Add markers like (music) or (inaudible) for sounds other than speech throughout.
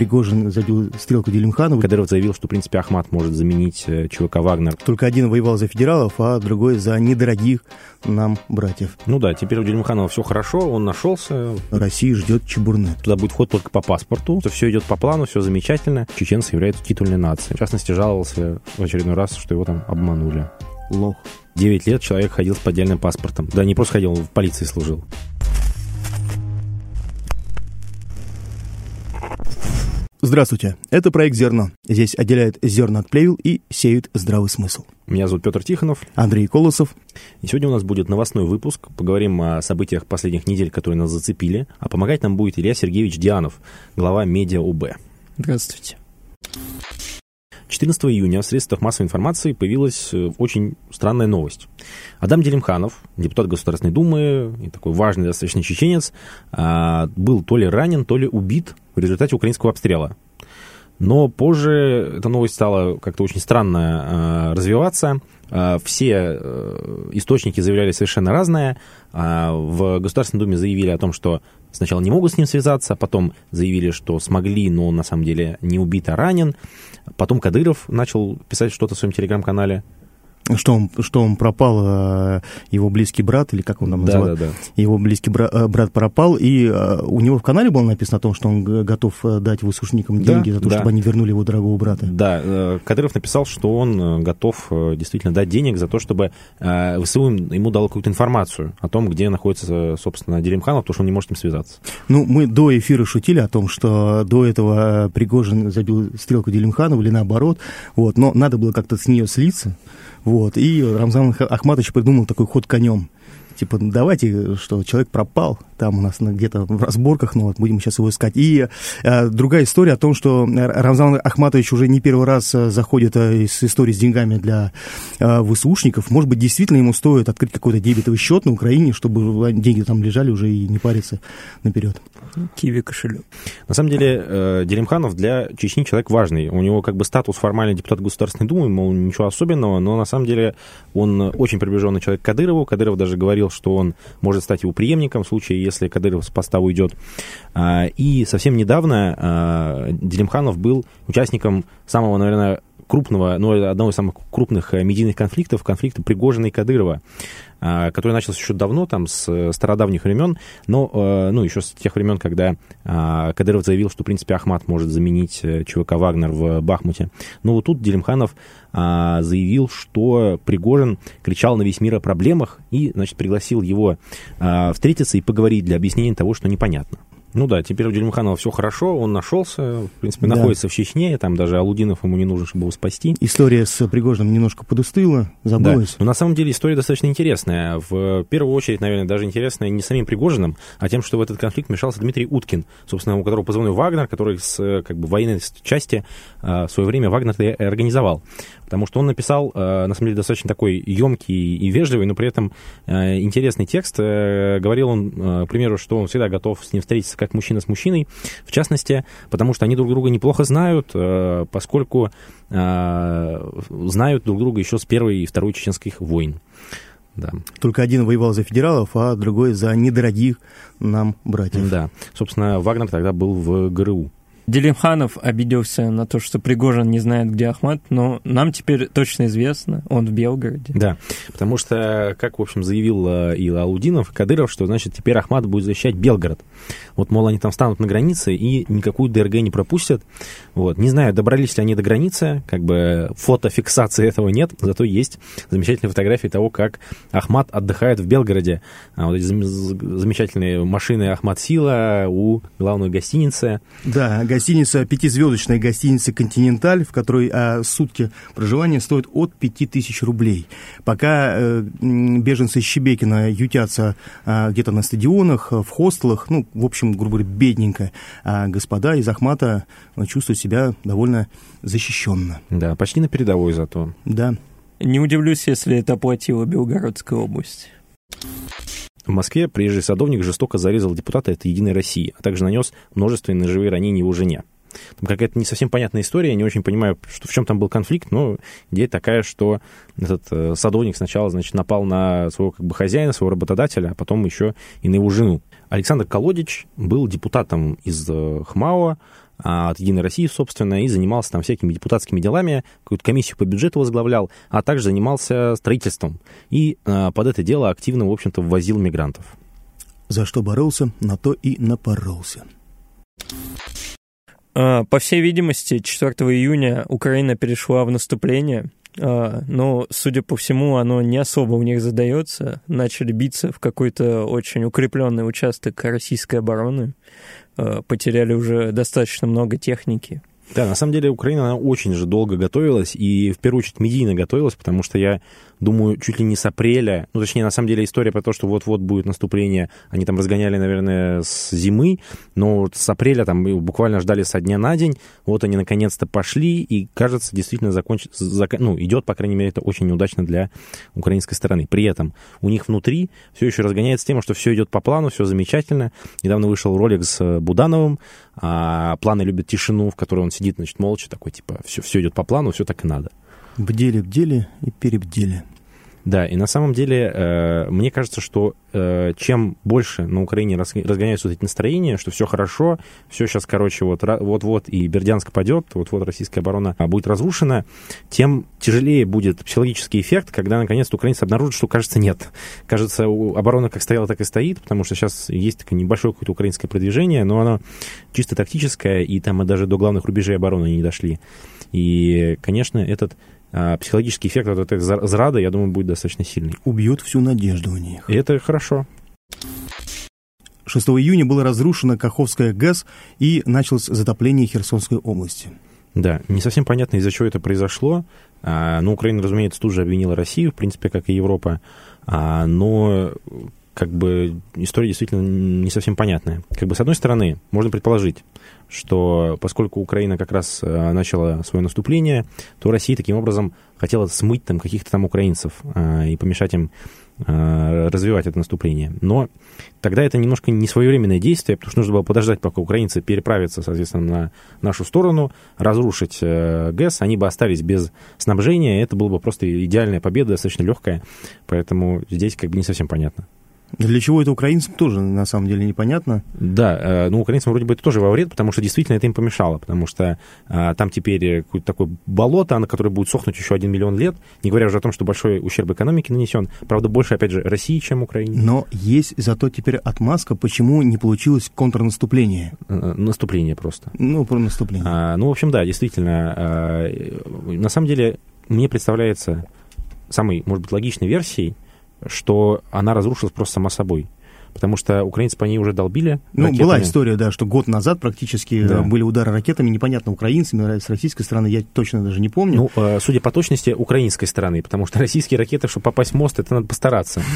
Пригожин забил стрелку Делимханова. Кадыров заявил, что, в принципе, Ахмат может заменить э, ЧВК «Вагнер». Только один воевал за федералов, а другой за недорогих нам братьев. Ну да, теперь у Делимханова все хорошо, он нашелся. Россия ждет чебурны. Туда будет вход только по паспорту. Все идет по плану, все замечательно. Чеченцы являются титульной нацией. В частности, жаловался в очередной раз, что его там обманули. Лох. Девять лет человек ходил с поддельным паспортом. Да, не просто ходил, он в полиции служил. Здравствуйте, это проект «Зерно». Здесь отделяют зерна от плевел и сеют здравый смысл. Меня зовут Петр Тихонов. Андрей Колосов. И сегодня у нас будет новостной выпуск. Поговорим о событиях последних недель, которые нас зацепили. А помогать нам будет Илья Сергеевич Дианов, глава медиа УБ. Здравствуйте. 14 июня в средствах массовой информации появилась э, очень странная новость. Адам Делимханов, депутат Государственной Думы и такой важный достаточно чеченец, а, был то ли ранен, то ли убит в результате украинского обстрела. Но позже эта новость стала как-то очень странно э, развиваться. Э, все э, источники заявляли совершенно разное. Э, в Государственной Думе заявили о том, что сначала не могут с ним связаться, потом заявили, что смогли, но он на самом деле не убит, а ранен. Потом Кадыров начал писать что-то в своем телеграм-канале. Что он, что он пропал, э, его близкий брат, или как он там Да, называет? да, да. Его близкий бра- э, брат пропал, и э, у него в канале было написано о том, что он готов дать высушникам Да, деньги за то, да. чтобы они вернули его дорогого брата. Да, Кадыров написал, что он готов действительно дать денег за то, чтобы ВСУ им- ему дало какую-то информацию о том, где находится, собственно, Делимханов, потому что он не может с ним связаться. Ну, мы до эфира шутили о том, что до этого Пригожин забил стрелку Делимханова или наоборот, вот, но надо было как-то с нее слиться, вот, и Рамзан Ах- Ахматович придумал такой ход конем. Типа, давайте, что человек пропал, там у нас на- где-то в разборках, ну вот, будем сейчас его искать. И э, другая история о том, что э, Рамзан Ахматович уже не первый раз э, заходит э, с историей с деньгами для э, ВСУшников. Может быть, действительно ему стоит открыть какой-то дебетовый счет на Украине, чтобы деньги там лежали уже и не париться наперед. Киви кошелек. На самом деле, э, Делимханов для Чечни человек важный. У него как бы статус формальный депутат Государственной Думы, мол, ничего особенного, но на самом деле он очень приближенный человек к Кадырову. Кадыров даже говорил, что он может стать его преемником в случае, если Кадыров с поста уйдет. А, И совсем недавно а, Делимханов был участником самого, наверное, крупного, ну, одного из самых крупных э, медийных конфликтов, конфликта Пригожина и Кадырова, а, который начался еще давно, там, с э, стародавних времен, но, э, ну, еще с тех времен, когда а, Кадыров заявил, что, в принципе, Ахмат может заменить ЧВК «Вагнер» в Бахмуте. Но вот тут Делимханов а, заявил, что Пригожин кричал на весь мир о проблемах и, значит, пригласил его встретиться и поговорить для объяснения того, что непонятно. Ну да, теперь у Делимханова все хорошо, он нашелся, в принципе, Да. находится в Чечне, там даже Алудинов ему не нужен, чтобы его спасти. История с Пригожиным немножко подустыла, Да. забылась. Но на самом деле история достаточно интересная. В первую очередь, наверное, даже интересная не самим Пригожиным, а тем, что в этот конфликт вмешался Дмитрий Уткин, собственно, у которого позвонил Вагнер, который с э, как бы, военной части э, в свое время Вагнер и организовал. Потому что он написал, э, на самом деле, достаточно такой емкий и вежливый, но при этом э, интересный текст. Э, Говорил он, к примеру, что он всегда готов с ним встретиться как мужчина с мужчиной, в частности, потому что они друг друга неплохо знают, поскольку знают друг друга еще с первой и второй чеченских войн. Да. Только один воевал за федералов, а другой за недорогих нам братьев. да. Собственно, Вагнер тогда был в ГРУ. Делимханов обиделся на то, что Пригожин не знает, где Ахмат, но нам теперь точно известно, он в Белгороде. Да, потому что, как, в общем, заявил э, и Алудинов, и Кадыров, что, значит, теперь Ахмат будет защищать Белгород. Вот, мол, они там встанут на границе и никакую ДРГ не пропустят. Вот. Не знаю, добрались ли они до границы, как бы фотофиксации этого нет, зато есть замечательные фотографии того, как Ахмат отдыхает в Белгороде. А вот эти зам- замечательные машины Ахмат Сила у главной гостиницы. Да, гостиница, пятизвездочная гостиница «Континенталь», в которой а, сутки проживания стоят от 5000 рублей. Пока э, беженцы из Щебекина ютятся а, где-то на стадионах, в хостелах, ну, в общем, грубо говоря, бедненько, а господа из Ахмата а, чувствуют себя довольно защищенно. Да, почти на передовой зато. Да. Не удивлюсь, если это оплатила Белгородская область. В Москве приезжий садовник жестоко зарезал депутата от «Единой России», а также нанес множественные ножевые ранения его жене. Там какая-то не совсем понятная история, я не очень понимаю, что, в чем там был конфликт, но идея такая, что этот э, садовник сначала, значит, напал на своего как бы хозяина, своего работодателя, а потом еще и на его жену. Александр Колодич был депутатом из э, ХМАО, от «Единой России», собственно, и занимался там всякими депутатскими делами, какую-то комиссию по бюджету возглавлял, а также занимался строительством. И а, под это дело активно, в общем-то, ввозил мигрантов. За что боролся, на то и напоролся. А, по всей видимости, 4 июня Украина перешла в наступление, а, но, судя по всему, оно не особо у них задается. Начали биться в какой-то очень укрепленный участок российской обороны. А, потеряли уже достаточно много техники. Да, на самом деле Украина она очень же долго готовилась, и в первую очередь медийно готовилась, потому что я думаю, чуть ли не с апреля, ну, точнее, на самом деле история про то, что вот-вот будет наступление, они там разгоняли, наверное, с зимы, но с апреля там буквально ждали со дня на день, вот они наконец-то пошли, и, кажется, действительно закончит, зак... ну, идет, по крайней мере, это очень неудачно для украинской стороны. При этом у них внутри все еще разгоняется тема, что все идет по плану, все замечательно. Недавно вышел ролик с Будановым, а планы любят тишину, в которой он сидит, значит, молча, такой, типа, все, все идет по плану, все так и надо. Бдели-бдели и перебдели. Да, и на самом деле, э, мне кажется, что э, чем больше на Украине разгоняются вот эти настроения, что все хорошо, все сейчас, короче, вот, вот-вот и Бердянск падет, вот-вот российская оборона будет разрушена, тем тяжелее будет психологический эффект, когда наконец-то украинцы обнаружат, что, кажется, нет. Кажется, оборона как стояла, так и стоит, потому что сейчас есть такое небольшое какое-то украинское продвижение, но оно чисто тактическое, и там мы даже до главных рубежей обороны не дошли. И, конечно, этот а, психологический эффект от этой зрады, я думаю, будет достаточно сильный. Убьет всю надежду у них. И это хорошо. 6 июня было разрушено Каховская ГЭС и началось затопление Херсонской области. Да, не совсем понятно, из-за чего это произошло. А, ну, Украина, разумеется, тут же обвинила Россию, в принципе, как и Европа. А, но как бы история действительно не совсем понятная. Как бы, с одной стороны, можно предположить, что поскольку Украина как раз э, начала свое наступление, то Россия таким образом хотела смыть там каких-то там украинцев э, и помешать им э, развивать это наступление. Но тогда это немножко не своевременное действие, потому что нужно было подождать, пока украинцы переправятся, соответственно, на нашу сторону, разрушить ГЭС, они бы остались без снабжения, это была бы просто идеальная победа, достаточно легкая, поэтому здесь как бы не совсем понятно. Для чего это украинцам тоже, на самом деле, непонятно. Да, э, ну, украинцам вроде бы это тоже во вред, потому что действительно это им помешало, потому что а, там теперь какое-то такое болото, на которое будет сохнуть еще один миллион лет, не говоря уже о том, что большой ущерб экономике нанесен. Правда, больше, опять же, России, чем Украине. Но есть зато теперь отмазка, почему не получилось контрнаступление. Наступление просто. Ну, про наступление. А, ну, в общем, да, действительно. А, на самом деле, мне представляется самой, может быть, логичной версией, что она разрушилась просто сама собой. Потому что украинцы по ней уже долбили. Ну, ракетами. была история, да, что год назад практически да. были удары ракетами, непонятно, украинцами, с российской стороны, я точно даже не помню. Ну, э, судя по точности, украинской стороны, потому что (laughs) российские ракеты, чтобы попасть в мост, это надо постараться. (laughs)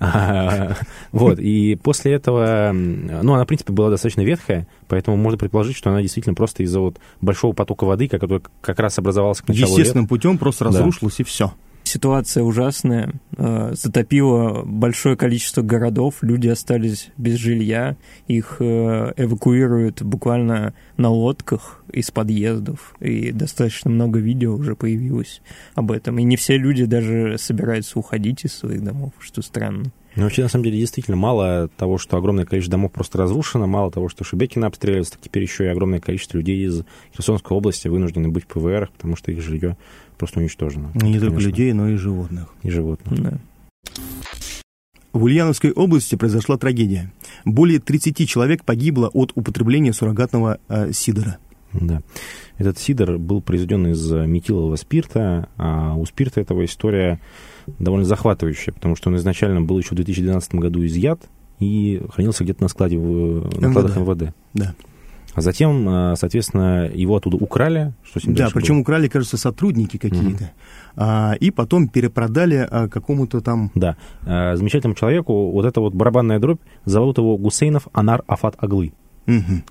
А, вот, и после этого, ну, она, в принципе, была достаточно ветхая, поэтому можно предположить, что она действительно просто из-за вот большого потока воды, который как раз образовался к началу Естественным путем просто разрушилась, и все. Ситуация ужасная, э, затопило большое количество городов, люди остались без жилья, их э, эвакуируют буквально на лодках из подъездов, и достаточно много видео уже появилось об этом. И не все люди даже собираются уходить из своих домов, что странно. Ну, вообще, на самом деле, действительно, мало того, что огромное количество домов просто разрушено, мало того, что Шебекина обстреливаются, так теперь еще и огромное количество людей из Херсонской области вынуждены быть в ПВР, потому что их жилье просто уничтожено. Не конечно. только людей, но и животных. И животных. Да. В Ульяновской области произошла трагедия. Более 30 человек погибло от употребления суррогатного э, сидора. Да. Этот сидор был произведен из метилового спирта, а у спирта этого история довольно захватывающая, потому что он изначально был еще в 2012 году изъят и хранился где-то на складе в на складах МВД. Да. А затем, а, соответственно, его оттуда украли. Что с ним да, причем было? украли, кажется, сотрудники какие-то. Mm-hmm. И потом перепродали а, какому-то там... Да, а, замечательному человеку вот эта вот барабанная дробь, зовут его Гусейнов Анар Афат Аглы. Mm-hmm.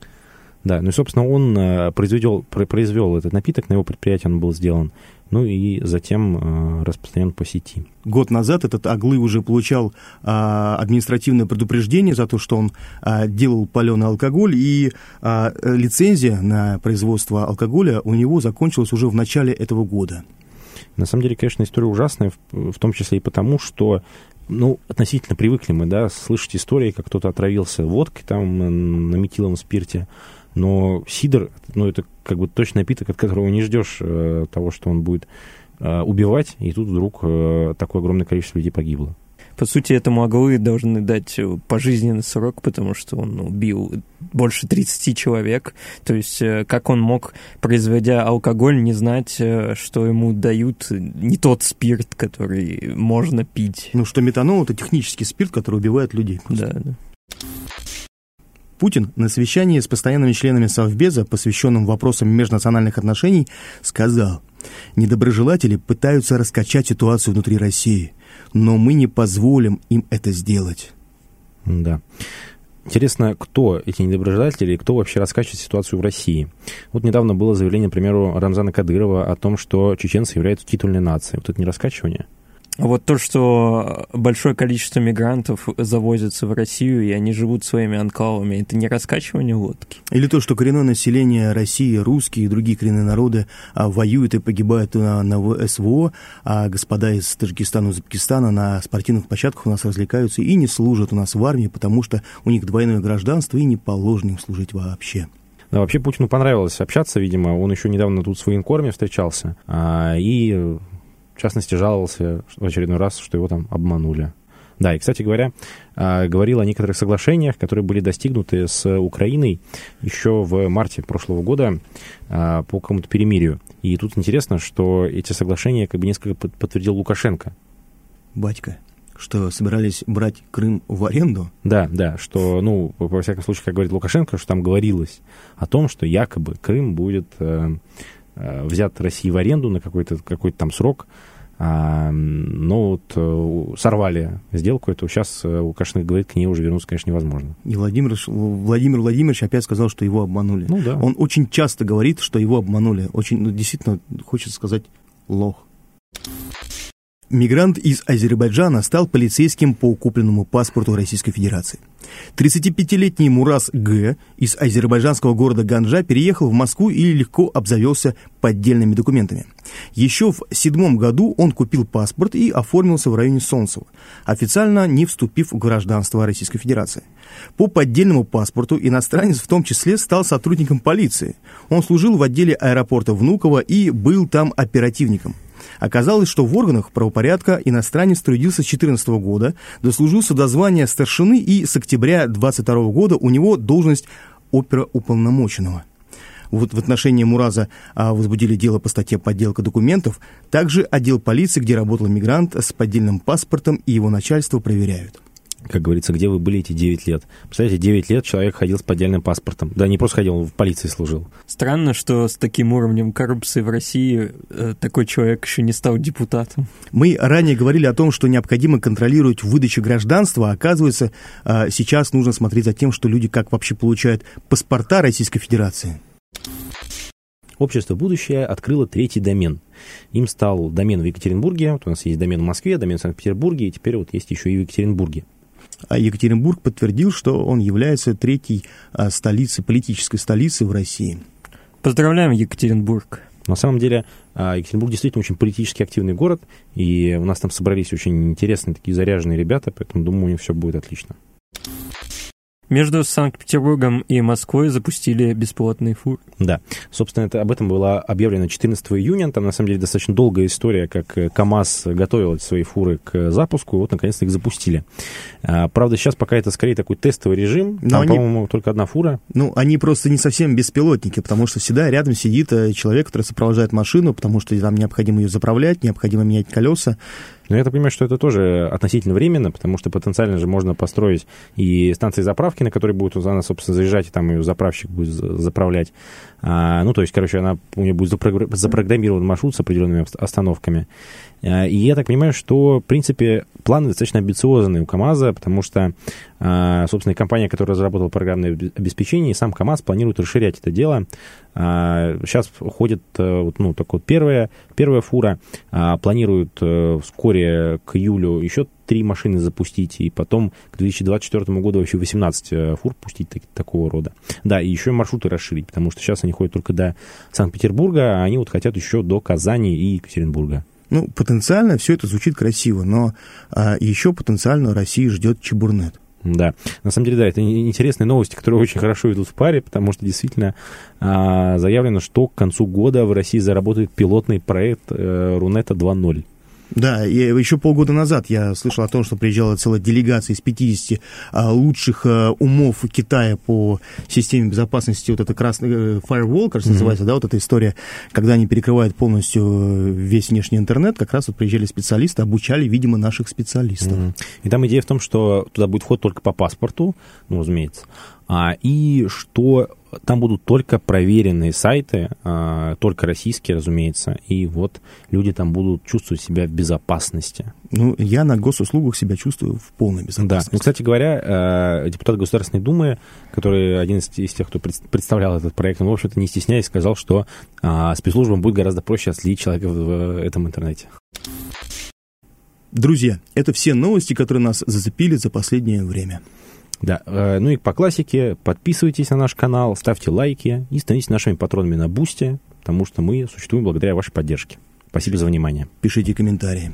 Да, ну и, собственно, он произвел, произвел этот напиток, на его предприятии он был сделан ну и затем э, распространен по сети. Год назад этот Аглы уже получал а, административное предупреждение за то, что он а, делал паленый алкоголь, и а, лицензия на производство алкоголя у него закончилась уже в начале этого года. На самом деле, конечно, история ужасная, в, в том числе и потому, что ну, относительно привыкли мы, да, слышать истории, как кто-то отравился водкой там на метиловом спирте, Но сидр, ну, это как бы точно напиток, от которого не ждешь э, того, что он будет э, убивать, и тут вдруг э, такое огромное количество людей погибло. По сути, этому Аглы должны дать пожизненный срок, потому что он убил больше 30 человек. То есть, э, как он мог, производя алкоголь, не знать, э, что ему дают не тот спирт, который можно пить. Ну, что метанол — это технический спирт, который убивает людей. Да, да. Путин на совещании с постоянными членами Совбеза, посвященном вопросам межнациональных отношений, сказал, «Недоброжелатели пытаются раскачать ситуацию внутри России, но мы не позволим им это сделать». Да. Интересно, кто эти недоброжелатели и кто вообще раскачивает ситуацию в России. Вот недавно было заявление, к примеру, Рамзана Кадырова о том, что чеченцы являются титульной нацией. Вот это не раскачивание? Вот то, что большое количество мигрантов завозятся в Россию, и они живут своими анклавами, это не раскачивание лодки? Или то, что коренное население России, русские и другие коренные народы а, воюют и погибают на, на СВО, а господа из Таджикистана и Узбекистана на спортивных площадках у нас развлекаются и не служат у нас в армии, потому что у них двойное гражданство и не положено им служить вообще. Да, вообще Путину понравилось общаться, видимо. Он еще недавно тут с военкорами встречался. А, и в частности, жаловался в очередной раз, что его там обманули. Да, и, кстати говоря, а, говорил о некоторых соглашениях, которые были достигнуты с Украиной еще в марте прошлого года а, по какому-то перемирию. И тут интересно, что эти соглашения как бы несколько подтвердил Лукашенко. Батька, что собирались брать Крым в аренду? Да, да, что, ну, во всяком случае, как говорит Лукашенко, что там говорилось о том, что якобы Крым будет э, взят России в аренду на какой-то какой там срок, а, но вот э, сорвали сделку эту. Сейчас э, Лукашенко говорит, к ней уже вернуться, конечно, невозможно. И Владимир, Владимир Владимирович опять сказал, что его обманули. Ну, да. Он очень часто говорит, что его обманули. Очень, ну, действительно, хочется сказать, лох. Мигрант из Азербайджана стал полицейским по купленному паспорту Российской Федерации. 35-летний Мурас Г. из азербайджанского города Ганжа переехал в Москву и легко обзавелся поддельными документами. Еще в седьмом году он купил паспорт и оформился в районе Солнцева, официально не вступив в гражданство Российской Федерации. По поддельному паспорту иностранец в том числе стал сотрудником полиции. Он служил в отделе аэропорта Внуково и был там оперативником. Оказалось, что в органах правопорядка иностранец трудился с 2014 года, дослужился до звания старшины и с октября 2022 года у него должность оперуполномоченного. Вот в отношении Мураза а, возбудили дело по статье «Подделка документов». Также отдел полиции, где работал мигрант с поддельным паспортом, и его начальство проверяют как говорится, где вы были эти 9 лет. Представляете, 9 лет человек ходил с поддельным паспортом. Да, не просто ходил, он в полиции служил. Странно, что с таким уровнем коррупции в России э, такой человек еще не стал депутатом. Мы ранее говорили о том, что необходимо контролировать выдачу гражданства, а оказывается, э, сейчас нужно смотреть за тем, что люди как вообще получают паспорта Российской Федерации. Общество «Будущее» открыло третий домен. Им стал домен в Екатеринбурге, вот у нас есть домен в Москве, домен в Санкт-Петербурге, и теперь вот есть еще и в Екатеринбурге. А Екатеринбург подтвердил, что он является третьей а, столицей, политической столицей в России. Поздравляем, Екатеринбург. На самом деле, а, Екатеринбург действительно очень политически активный город, и у нас там собрались очень интересные такие заряженные ребята, поэтому думаю, у них все будет отлично. Между Санкт-Петербургом и Москвой запустили бесплатный фур. Да, собственно, это, об этом было объявлено 14 июня. Там, на самом деле, достаточно долгая история, как э, КАМАЗ готовил свои фуры к запуску, и вот, наконец-то, их запустили. А, правда, сейчас пока это скорее такой тестовый режим. Но там, они... по-моему, только одна фура. Ну, они просто не совсем беспилотники, потому что всегда рядом сидит э, человек, который сопровождает машину, потому что там необходимо ее заправлять, необходимо менять колеса. Но я так понимаю, что это тоже относительно временно, потому что потенциально же можно построить и станции заправки, на которые будет она, собственно, заезжать, и там ее заправщик будет заправлять. А, ну, то есть, короче, она, у нее будет запрограммирован маршрут с определенными остановками. А, и я так понимаю, что, в принципе, планы достаточно амбициозные у КАМАЗа, потому что, а, собственно, компания, которая разработала программное обеспечение, сам КАМАЗ планирует расширять это дело. Сейчас а, ходит, э, ну, так вот, первая, первая фура, планируют э, вскоре к июлю еще три машины запустить, и потом к 2024 году вообще 18 э, фур пустить так, такого рода. Да, и еще маршруты расширить, потому что сейчас они ходят только до Санкт-Петербурга, а они вот хотят еще до Казани и Екатеринбурга. Ну, потенциально все это звучит красиво, но а, еще потенциально России ждет Чебурнет. Да, на самом деле, да, это интересные новости, которые очень хорошо идут в паре, потому что действительно а, заявлено, что к концу года в России заработает пилотный проект э, Рунета 2.0. Да, и еще полгода назад я слышал о том, что приезжала целая делегация из 50 а, лучших а, умов Китая по системе безопасности, вот это красный э, firewall, кажется, mm-hmm. называется, да, вот эта история, когда они перекрывают полностью э, весь внешний интернет, как раз вот приезжали специалисты, обучали, видимо, наших специалистов. Mm-hmm. И там идея в том, что туда будет вход только по паспорту, ну, разумеется, а, и что там будут только проверенные сайты, а, только российские, разумеется, и вот люди там будут чувствовать себя в безопасности. Ну, я на госуслугах себя чувствую в полной безопасности. Да, ну, кстати говоря, а, депутат Государственной Думы, который один из, тех, кто представлял этот проект, он, в общем-то, не стесняясь, сказал, что а, спецслужбам будет гораздо проще отследить человека в этом интернете. Друзья, это все новости, которые нас зацепили за последнее время. Да, э, ну и по классике, подписывайтесь на наш канал, ставьте лайки и становитесь нашими патронами на Бусте, потому что мы существуем благодаря вашей поддержке. Спасибо за внимание. Пишите комментарии.